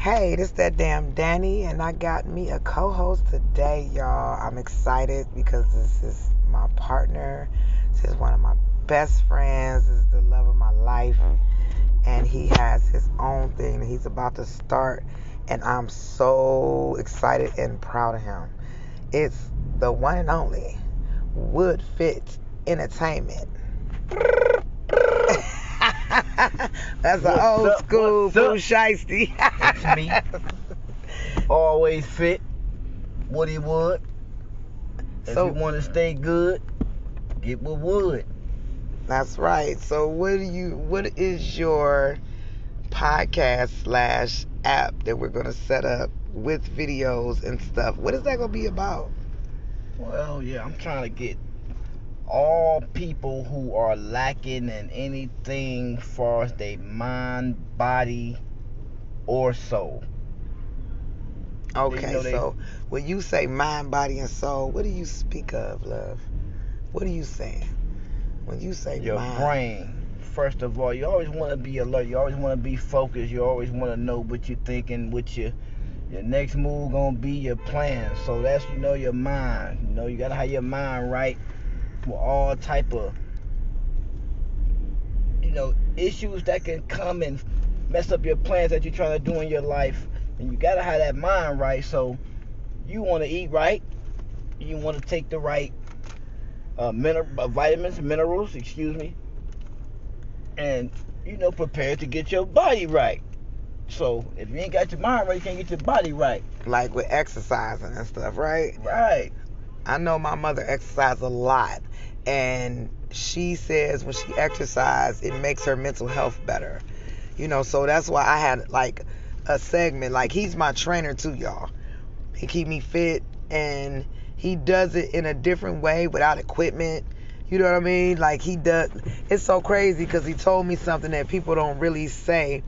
Hey, this that damn Danny, and I got me a co-host today, y'all. I'm excited because this is my partner. This is one of my best friends. This is the love of my life, and he has his own thing he's about to start, and I'm so excited and proud of him. It's the one and only Wood Fit Entertainment. That's an old up, school up? Shiesty. That's me. Always fit. Woody Wood. If So- you want to stay good, get with Wood. That's right. So what do you what is your podcast slash app that we're gonna set up with videos and stuff? What is that gonna be about? Well, yeah, I'm trying to get all people who are lacking in anything far as their mind, body, or soul. Okay, they- so when you say mind, body, and soul, what do you speak of, love? What are you saying? When you say Your mind, brain. First of all, you always want to be alert. You always want to be focused. You always want to know what you're thinking, what your your next move gonna be, your plan. So that's you know your mind. You know you gotta have your mind right for all type of you know issues that can come and mess up your plans that you're trying to do in your life. And you gotta have that mind right. So you want to eat right. You want to take the right uh, mineral, uh, vitamins, minerals, excuse me, and you know prepare to get your body right. So if you ain't got your mind right, you can't get your body right. like with exercising and stuff, right? Right. I know my mother exercises a lot, and she says when she exercises, it makes her mental health better. You know, so that's why I had like a segment. Like he's my trainer too, y'all. He keep me fit, and he does it in a different way without equipment. You know what I mean? Like he does. It's so crazy because he told me something that people don't really say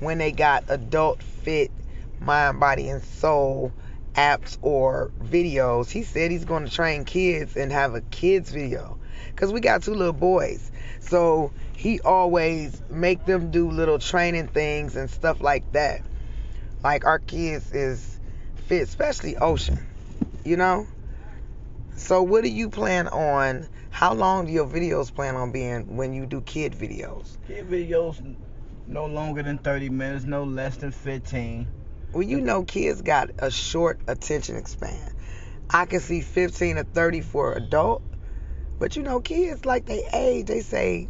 when they got adult fit mind, body, and soul apps or videos. He said he's going to train kids and have a kids video because we got two little boys. So he always make them do little training things and stuff like that. Like our kids is fit, especially Ocean. You know. So what do you plan on? How long do your videos plan on being when you do kid videos? Kid videos no longer than 30 minutes, no less than 15. Well, you know, kids got a short attention span. I can see 15 to 30 for adult, but you know, kids like they age. They say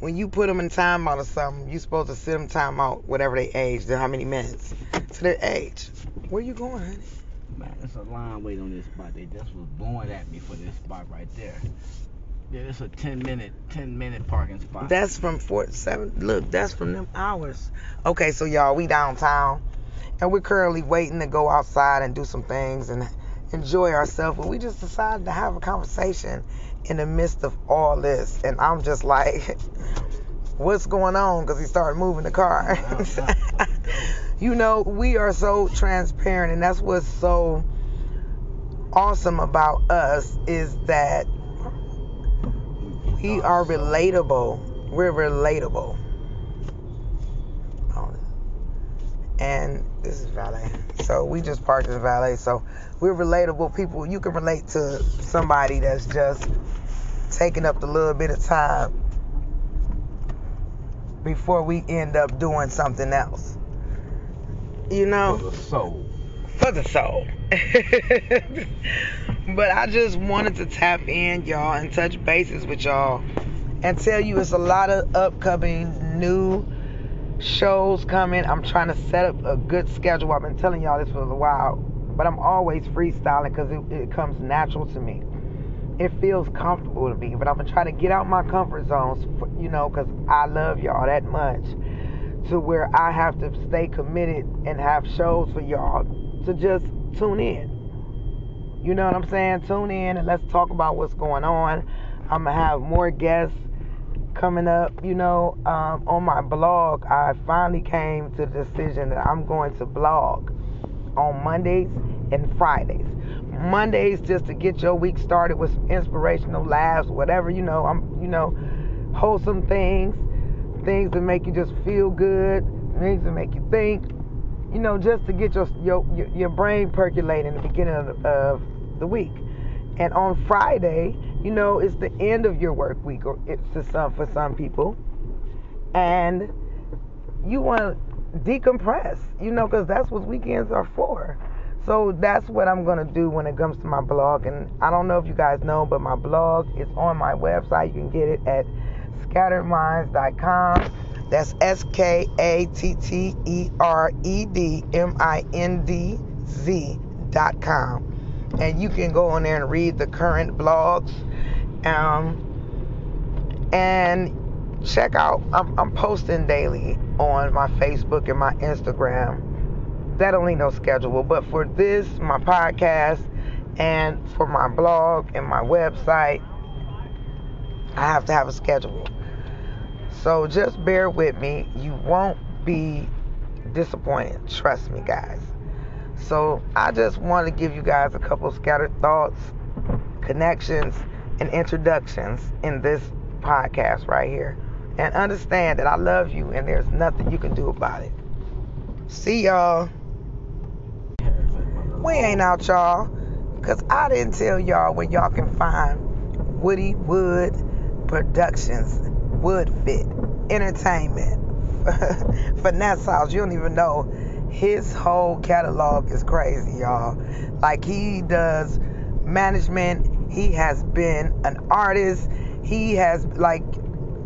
when you put them in timeout or something, you supposed to sit them timeout whatever they age, then how many minutes to their age. Where you going, honey? Man, it's a line wait on this spot. They just was blowing at me for this spot right there. Yeah, it's a 10 minute, 10 minute parking spot. That's from four seven. Look, that's from them hours. Okay, so y'all, we downtown, and we're currently waiting to go outside and do some things and enjoy ourselves. But we just decided to have a conversation in the midst of all this, and I'm just like, what's going on? Because he started moving the car. you know, we are so transparent, and that's what's so awesome about us is that we are relatable. We're relatable. And this is valet. So we just parked as valet. So we're relatable people. You can relate to somebody that's just taking up the little bit of time before we end up doing something else. You know? For the soul. for the soul. but I just wanted to tap in, y'all, and touch bases with y'all and tell you it's a lot of upcoming new shows coming. I'm trying to set up a good schedule. I've been telling y'all this for a while, but I'm always freestyling because it, it comes natural to me. It feels comfortable to me, but I'm gonna try to get out my comfort zones, for, you know, because I love y'all that much to where I have to stay committed and have shows for y'all to just tune in. You know what I'm saying? Tune in and let's talk about what's going on. I'm gonna have more guests coming up. You know, um, on my blog, I finally came to the decision that I'm going to blog on Mondays and Fridays. Mondays just to get your week started with some inspirational laughs, whatever you know. I'm, you know, wholesome things, things that make you just feel good, things that make you think. you know, just to get your your your brain percolating in the beginning of of the week. And on Friday, you know, it's the end of your work week, or it's the some for some people, and you want to decompress, you know, because that's what weekends are for. So that's what I'm gonna do when it comes to my blog. And I don't know if you guys know, but my blog is on my website. You can get it at skatteredmindz.com. That's S K A T T E R E D M I N D Z.com. And you can go on there and read the current blogs. Um, and check out, I'm, I'm posting daily on my Facebook and my Instagram. That don't no schedule, but for this, my podcast, and for my blog and my website, I have to have a schedule. So just bear with me. You won't be disappointed. Trust me, guys. So I just want to give you guys a couple scattered thoughts, connections, and introductions in this podcast right here. And understand that I love you and there's nothing you can do about it. See y'all. We ain't out, y'all. Because I didn't tell y'all where y'all can find Woody Wood Productions, Wood Fit, Entertainment, Finesse House. You don't even know. His whole catalog is crazy, y'all. Like, he does management, he has been an artist, he has, like,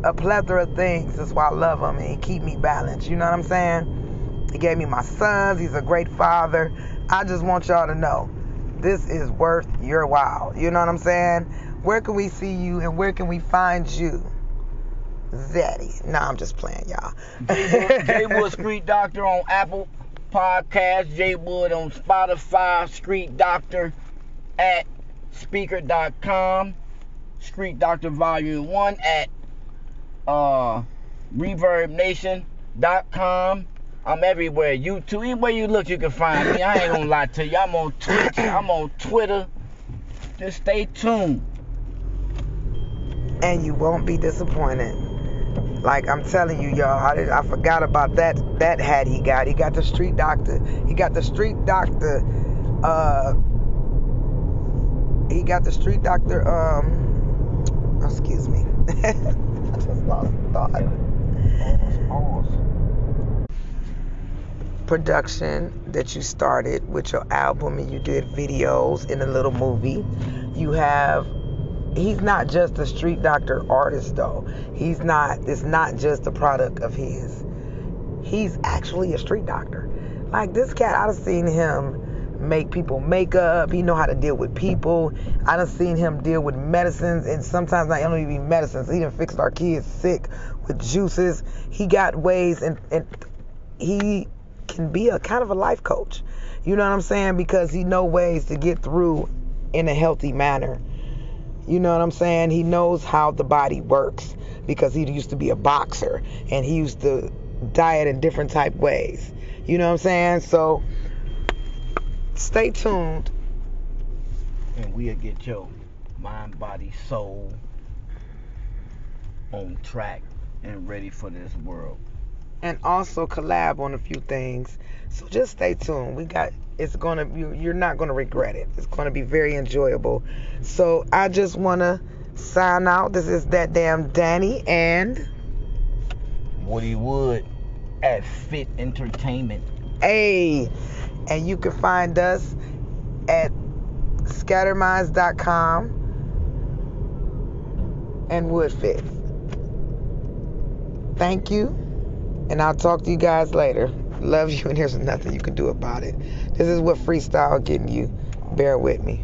a plethora of things. That's why I love him and he keep me balanced. You know what I'm saying? He gave me my sons. He's a great father. I just want y'all to know this is worth your while. You know what I'm saying? Where can we see you and where can we find you? Zeddy. Nah, I'm just playing, y'all. J Wood Street Doctor on Apple Podcast, J Wood on Spotify, Street Doctor at Spreaker.com, Street Doctor Volume 1 at uh, ReverbNation.com. I'm everywhere. YouTube, anywhere you look, you can find me. I ain't gonna lie to you. I'm on Twitch. I'm on Twitter. Just stay tuned. And you won't be disappointed. Like I'm telling you, y'all, I, did, I forgot about that that hat he got. He got the street doctor. He got the street doctor. Uh, he got the street doctor. Um, excuse me. I just lost thought. Production that you started with your album and you did videos in a little movie. You have he's not just a street doctor artist though. He's not it's not just a product of his. He's actually a street doctor. Like this cat, I've seen him make people makeup. He know how to deal with people. I done seen him deal with medicines and sometimes not only be medicines. He done fixed our kids sick with juices. He got ways and, and he can be a kind of a life coach. You know what I'm saying? Because he know ways to get through in a healthy manner. You know what I'm saying? He knows how the body works because he used to be a boxer and he used to diet in different type ways. You know what I'm saying? So stay tuned. And we'll get your mind, body, soul on track and ready for this world. And also collab on a few things. So just stay tuned. We got it's gonna be, you're not gonna regret it. It's gonna be very enjoyable. So I just wanna sign out. This is that damn Danny and Woody Wood at Fit Entertainment. Hey, and you can find us at scatterminds.com and Woodfit. Thank you, and I'll talk to you guys later. Love you, and there's nothing you can do about it. This is what freestyle getting you. Bear with me.